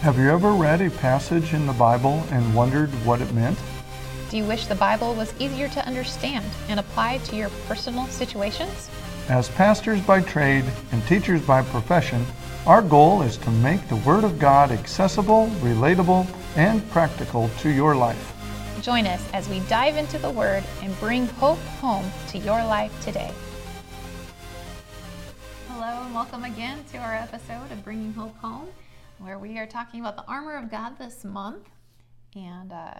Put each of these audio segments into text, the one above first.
Have you ever read a passage in the Bible and wondered what it meant? Do you wish the Bible was easier to understand and apply to your personal situations? As pastors by trade and teachers by profession, our goal is to make the Word of God accessible, relatable, and practical to your life. Join us as we dive into the Word and bring hope home to your life today. Hello, and welcome again to our episode of Bringing Hope Home, where we are talking about the armor of God this month. And uh,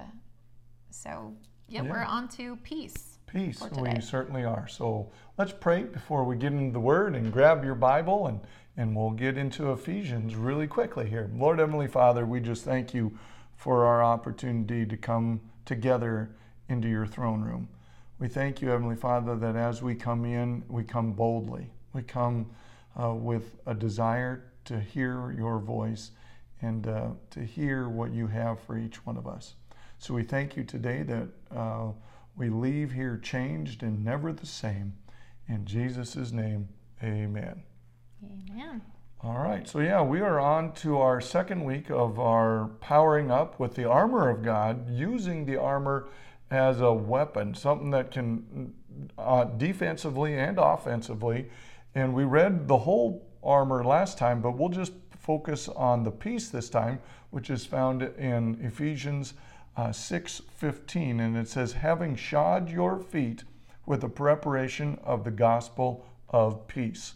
so, yeah, Yeah. we're on to peace. Peace, we certainly are. So let's pray before we get into the Word and grab your Bible and, and we'll get into Ephesians really quickly here. Lord Heavenly Father, we just thank you for our opportunity to come together into your throne room. We thank you, Heavenly Father, that as we come in, we come boldly. We come uh, with a desire to hear your voice and uh, to hear what you have for each one of us. So we thank you today that uh, we leave here changed and never the same. In Jesus' name, amen. Amen. All right, so yeah, we are on to our second week of our powering up with the armor of God, using the armor as a weapon, something that can uh, defensively and offensively. And we read the whole armor last time, but we'll just focus on the piece this time, which is found in Ephesians uh, 6:15, and it says, "Having shod your feet with the preparation of the gospel of peace."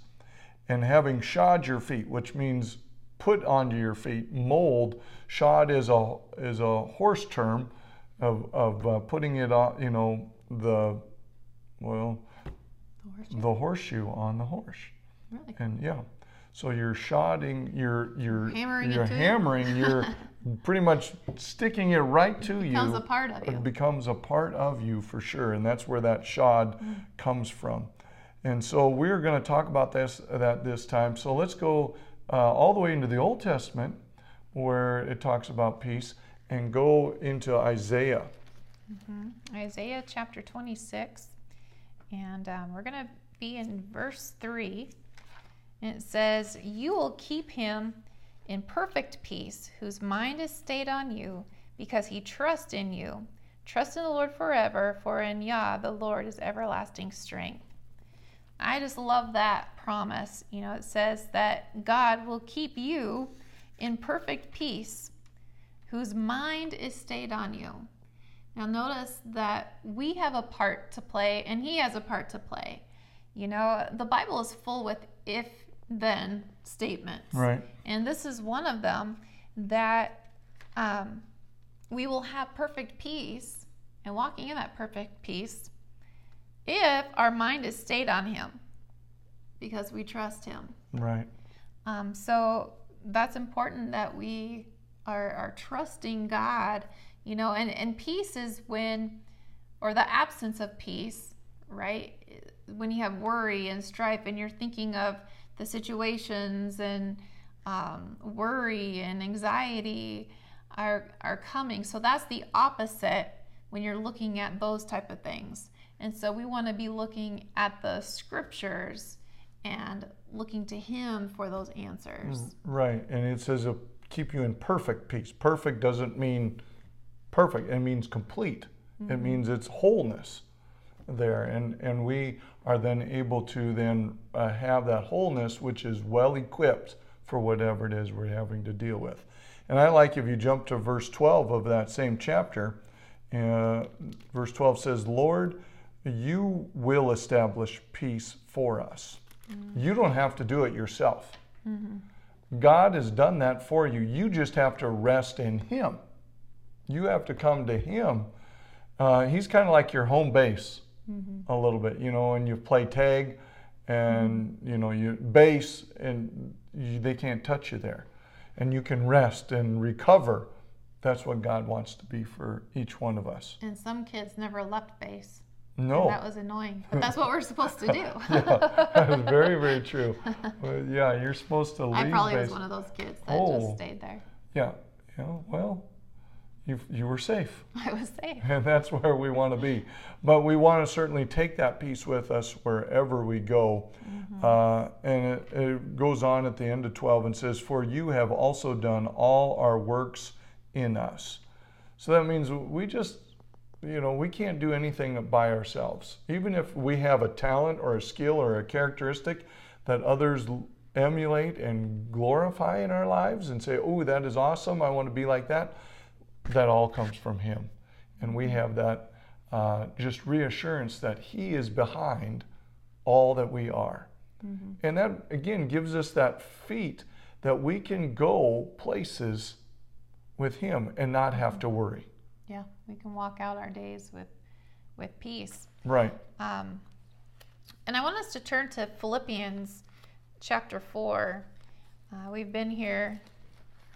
and having shod your feet, which means put onto your feet, mold. Shod is a is a horse term of of uh, putting it on, you know, the well, The horseshoe. the horseshoe on the horse, Really? and yeah. So you're shodding, you're you're Hammering you're it. hammering, you're pretty much sticking it right to you. becomes a part of you. It becomes a part of you for sure, and that's where that shod Mm. comes from. And so we're going to talk about this that this time. So let's go uh, all the way into the Old Testament, where it talks about peace, and go into Isaiah. Isaiah chapter 26, and um, we're going to be in verse 3. And it says, You will keep him in perfect peace, whose mind is stayed on you, because he trusts in you. Trust in the Lord forever, for in Yah the Lord is everlasting strength. I just love that promise. You know, it says that God will keep you in perfect peace, whose mind is stayed on you. Now, notice that we have a part to play and he has a part to play. You know, the Bible is full with if then statements. Right. And this is one of them that um, we will have perfect peace and walking in that perfect peace if our mind is stayed on him because we trust him. Right. Um, so that's important that we are, are trusting God, you know, and, and peace is when, or the absence of peace, right? When you have worry and strife and you're thinking of the situations and um, worry and anxiety are, are coming. So that's the opposite when you're looking at those type of things. And so we want to be looking at the scriptures and looking to him for those answers. Right. And it says it'll keep you in perfect peace. Perfect doesn't mean perfect, it means complete. It means it's wholeness there. And, and we are then able to then uh, have that wholeness, which is well equipped for whatever it is we're having to deal with. And I like if you jump to verse 12 of that same chapter, uh, verse 12 says, Lord, you will establish peace for us. You don't have to do it yourself. God has done that for you. You just have to rest in Him. You have to come to Him. Uh, he's kind of like your home base Mm-hmm. a little bit, you know, and you play tag and, mm-hmm. you know, you base and you, they can't touch you there. And you can rest and recover. That's what God wants to be for each one of us. And some kids never left base. No. That was annoying. But that's what we're supposed to do. yeah, that is very, very true. Well, yeah, you're supposed to leave I probably base. was one of those kids that Oh. just stayed there. Yeah, yeah. Well, you, you were safe. I was safe. And that's where we want to be. But we want to certainly take that peace with us wherever we go. Mm-hmm. Uh, and it, it, goes on at the end of 12 and says, For you have also done all our works in us. So that means we just, you know, we can't do anything by ourselves. Even if we have a talent or a skill or a characteristic that others emulate and glorify in our lives and say, oh, that is awesome, I want to be like that, that all comes from Him. And we have that uh, just reassurance that He is behind all that we are. Mm-hmm. And that, again, gives us that feet that we can go places with Him and not have to worry. Yeah, we can walk out our days with, with peace. Right. Um, and I want us to turn to Philippians chapter 4. Uh, we've been here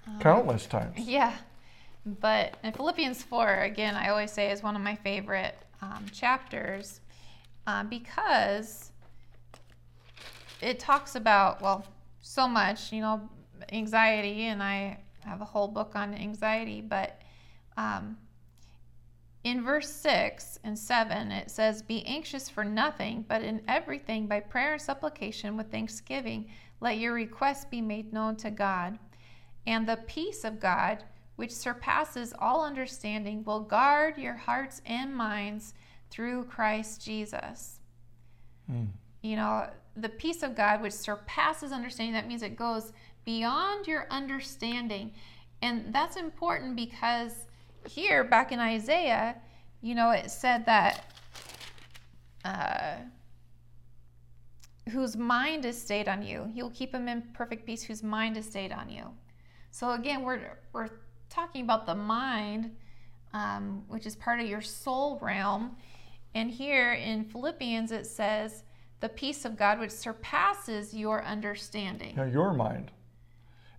um, countless times. Yeah. But in Philippians 4, again, I always say is one of my favorite um, chapters uh, because it talks about, well, so much, you know, anxiety, and I have a whole book on anxiety, but um, in verse 6 and 7, it says, Be anxious for nothing, but in everything by prayer and supplication with thanksgiving, let your requests be made known to God. And the peace of God, which surpasses all understanding, will guard your hearts and minds through Christ Jesus. Mm. You know, the peace of God, which surpasses understanding, that means it goes beyond your understanding. And that's important because here, back in Isaiah, you know, it said that uh, whose mind is stayed on you, you'll keep him in perfect peace, whose mind is stayed on you. So again, we're we're talking about the mind, um, which is part of your soul realm. And here in Philippians, it says, the peace of God which surpasses your understanding. Yeah, your mind.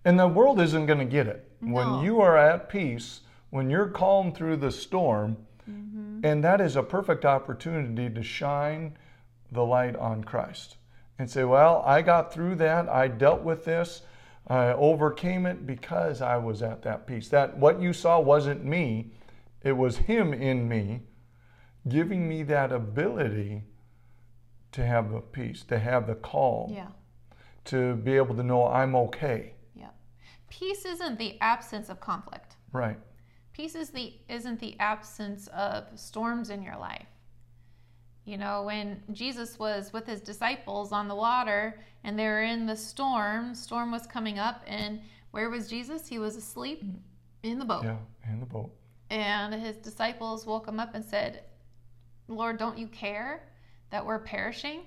And the world isn't going to get it. No. When you are at peace, when you're calm through the storm, mm-hmm. and that is a perfect opportunity to shine the light on Christ and say, Well, I got through that. I dealt with this. I overcame it because I was at that peace. That what you saw wasn't me, it was Him in me, giving me that ability to have the peace, to have the calm, yeah. to be able to know I'm okay. Yeah. Peace isn't the absence of conflict. Right. Peace is the isn't the absence of storms in your life. You know, when Jesus was with his disciples on the water and they were in the storm, storm was coming up and where was Jesus? He was asleep in the boat. Yeah, in the boat. And his disciples woke him up and said, Lord, don't you care that we're perishing?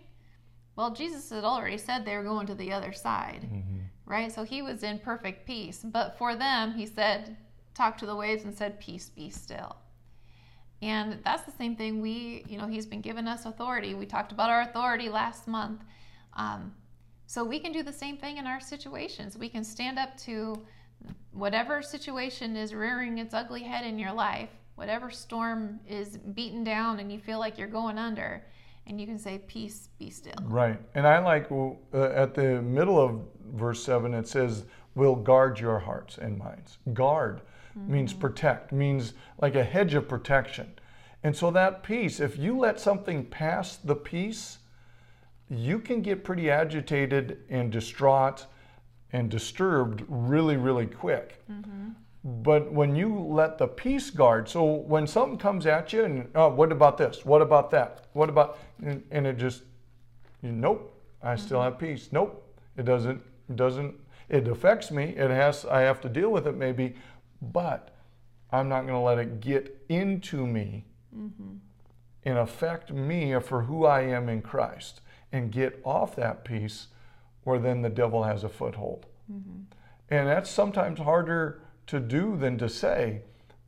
Well, Jesus had already said they were going to the other side, mm-hmm. right? So he was in perfect peace. But for them, he said, talked to the waves and said, Peace, be still. And that's the same thing we, you know, he's been giving us authority. We talked about our authority last month. Um, so we can do the same thing in our situations. We can stand up to whatever situation is rearing its ugly head in your life, whatever storm is beaten down and you feel like you're going under, and you can say, Peace, be still. Right. And I like uh, at the middle of verse 7, it says, Will guard your hearts and minds. Guard mm-hmm. means protect, means like a hedge of protection. And so that peace, if you let something pass the peace, you can get pretty agitated and distraught and disturbed really, really quick. Mm-hmm. But when you let the peace guard, so when something comes at you, and oh, what about this? What about that? What about, and, and it just, you, nope, I mm-hmm. still have peace. Nope, it doesn't, it doesn't, it affects me. It has, I have to deal with it maybe, but I'm not going to let it get into me mm-hmm. and affect me for who I am in Christ and get off that peace where then the devil has a foothold. Mm-hmm. And that's sometimes harder to do than to say,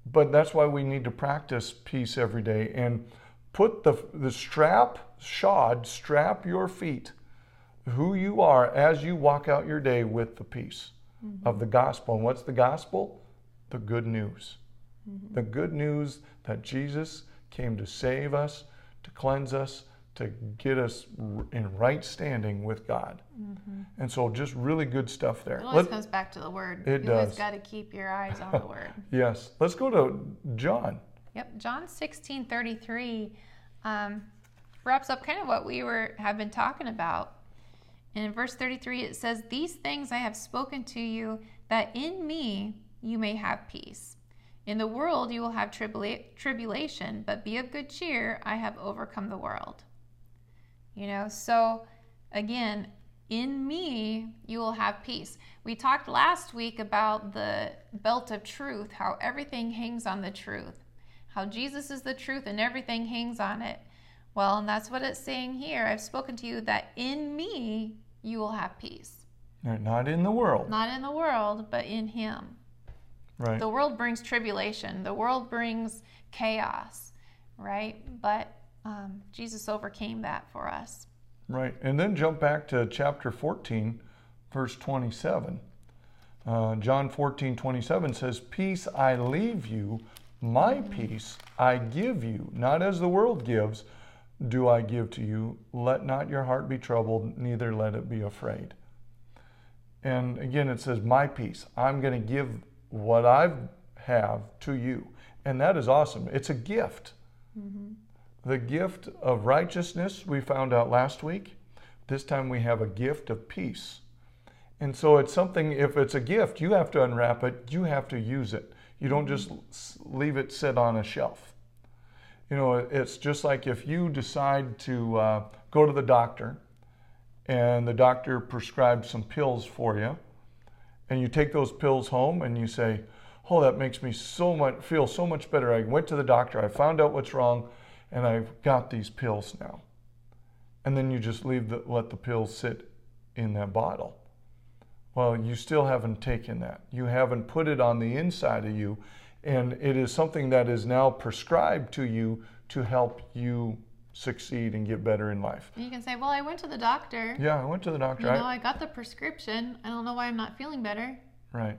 but that's why we need to practice peace every day and put the, the strap, shod, strap your feet, who you are as you walk out your day with the peace mm-hmm. of the gospel. And what's the gospel? the good news. Mm-hmm. The good news that Jesus came to save us, to cleanse us, to get us in right standing with God. And so, just really good stuff there. It always Let- comes back to the word. It you does. got to keep your eyes on the word. yes, let's go to John. Yep, John sixteen thirty three um, wraps up kind of what we were have been talking about. And in verse thirty three, it says, "These things I have spoken to you, that in me you may have peace. In the world you will have tribula- tribulation, but be of good cheer. I have overcome the world." You know, so again, in me you will have peace. We talked last week about the belt of truth, how everything hangs on the truth, how Jesus is the truth and everything hangs on it. Well, and that's what it's saying here. I've spoken to you that in me you will have peace. Not in the world, Not in the world, but in Him. Right? The world brings tribulation, the world brings chaos, right? But um, Jesus overcame that for us. Right. And then jump back to chapter 14, verse 27. Uh, John 14, 27 says, Peace I leave you, my peace I give you. Not as the world gives, do I give to you. Let not your heart be troubled, neither let it be afraid. And again, it says, My peace. I'm going to give what I have to you. And that is awesome. It's a gift. The gift of righteousness, we found out last week. This time we have a gift of peace. And so it's something, if it's a gift, you have to unwrap it, you have to use it. You don't just leave it sit on a shelf. You know, it's just like if you decide to uh, go to the doctor and the doctor prescribes some pills for you, and you take those pills home and you say, "Oh, that makes me so much feel so much better. I went to the doctor, I found out what's wrong, and I've got these pills now." And then you just leave the let the pills sit in that bottle. Well, you still haven't taken that. You haven't put it on the inside of you, and it is something that is now prescribed to you to help you succeed and get better in life. And you can say, Well, I went to the doctor. Yeah, I went to the doctor. You know, I- I got the prescription. I don't know why I'm not feeling better. right.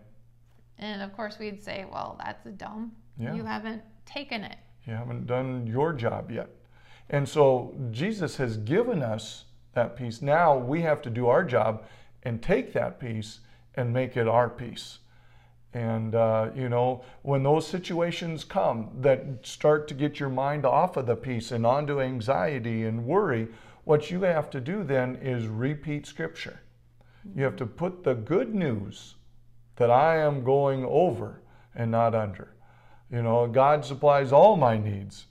And of course, we'd say, Well, that's a dumb. Yeah. You haven't taken it. You haven't done your job yet. And so Jesus has given us that peace. Now we have to do our job and take that peace and make it our peace. And, uh, you know, when those situations come that start to get your mind off of the peace and onto anxiety and worry, what you have to do then is repeat scripture. You have to put the good news that I am going over and not under. You know, God supplies all my needs,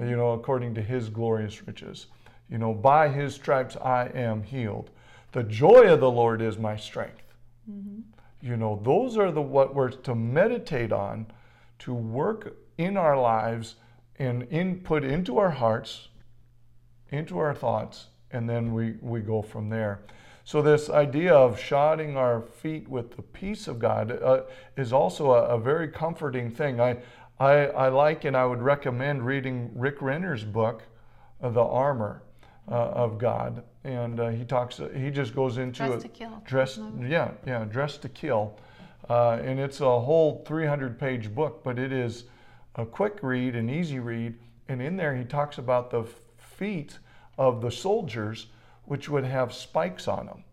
you know, according to his glorious riches. You know, by his stripes I am healed. The joy of the Lord is my strength. You know, those are the what we're to meditate on, to work in our lives and input into our hearts, into our thoughts, and then we, we go from there. So, this idea of shodding our feet with the peace of God uh, is also a, a very comforting thing. I, I, I like and I would recommend reading Rick Renner's book, uh, The Armor uh, of God. And uh, he talks, he just goes into Dress it. to kill. Dress, Mhm. yeah, yeah, Dressed to Kill. Uh, and it's a whole 300 page book, but it is a quick read, an easy read. And in there, he talks about the feet of the soldiers, which would have spikes on them.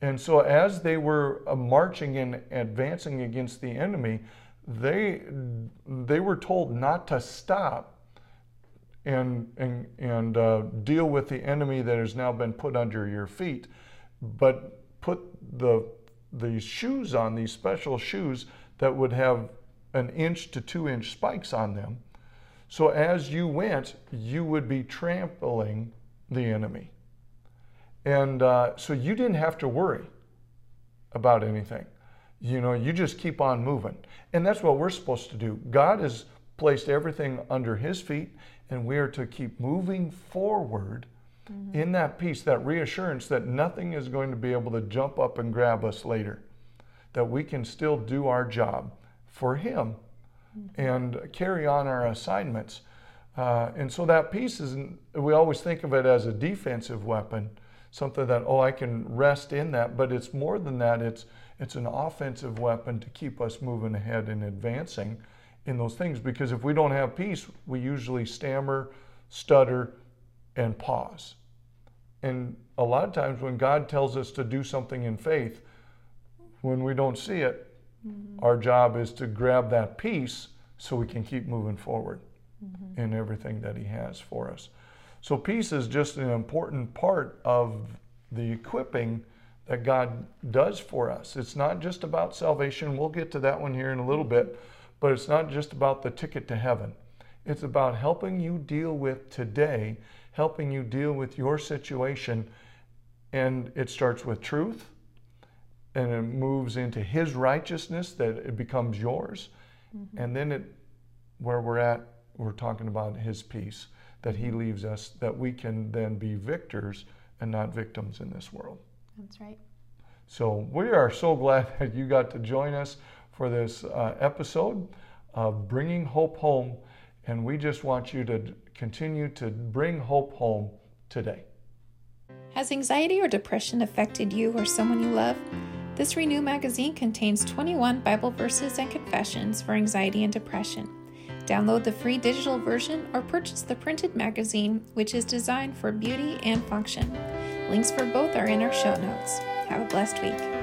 And so, as they were uh, marching and advancing against the enemy, they, they were told not to stop and, and, and uh, deal with the enemy that has now been put under your feet, but put the, these shoes on, these special shoes that would have an inch to two inch spikes on them. So as you went, you would be trampling the enemy. And uh, so you didn't have to worry about anything. You know, you just keep on moving. And that's what we're supposed to do. God has placed everything under His feet, and we are to keep moving forward in that peace, that reassurance that nothing is going to be able to jump up and grab us later, that we can still do our job for Him and carry on our assignments. Uh, and so that peace is, we always think of it as a defensive weapon, something that, oh, I can rest in that. But it's more than that, it's, it's an offensive weapon to keep us moving ahead and advancing in those things. Because if we don't have peace, we usually stammer, stutter, and pause. And a lot of times when God tells us to do something in faith, when we don't see it, mm-hmm. our job is to grab that peace so we can keep moving forward mm-hmm. in everything that He has for us. So, peace is just an important part of the equipping that God does for us. It's not just about salvation. We'll get to that one here in a little bit, but it's not just about the ticket to heaven. It's about helping you deal with today, helping you deal with your situation. And it starts with truth and it moves into His righteousness that it becomes yours. Mm-hmm. And then it, where we're at, we're talking about His peace that He leaves us, that we can then be victors and not victims in this world. That's right. So we are so glad that you got to join us for this uh, episode of Bringing Hope Home. And we just want you to continue to bring hope home today. Has anxiety or depression affected you or someone you love? This Renew magazine contains 21 Bible verses and confessions for anxiety and depression. Download the free digital version or purchase the printed magazine, which is designed for beauty and function. Links for both are in our show notes. Have a blessed week.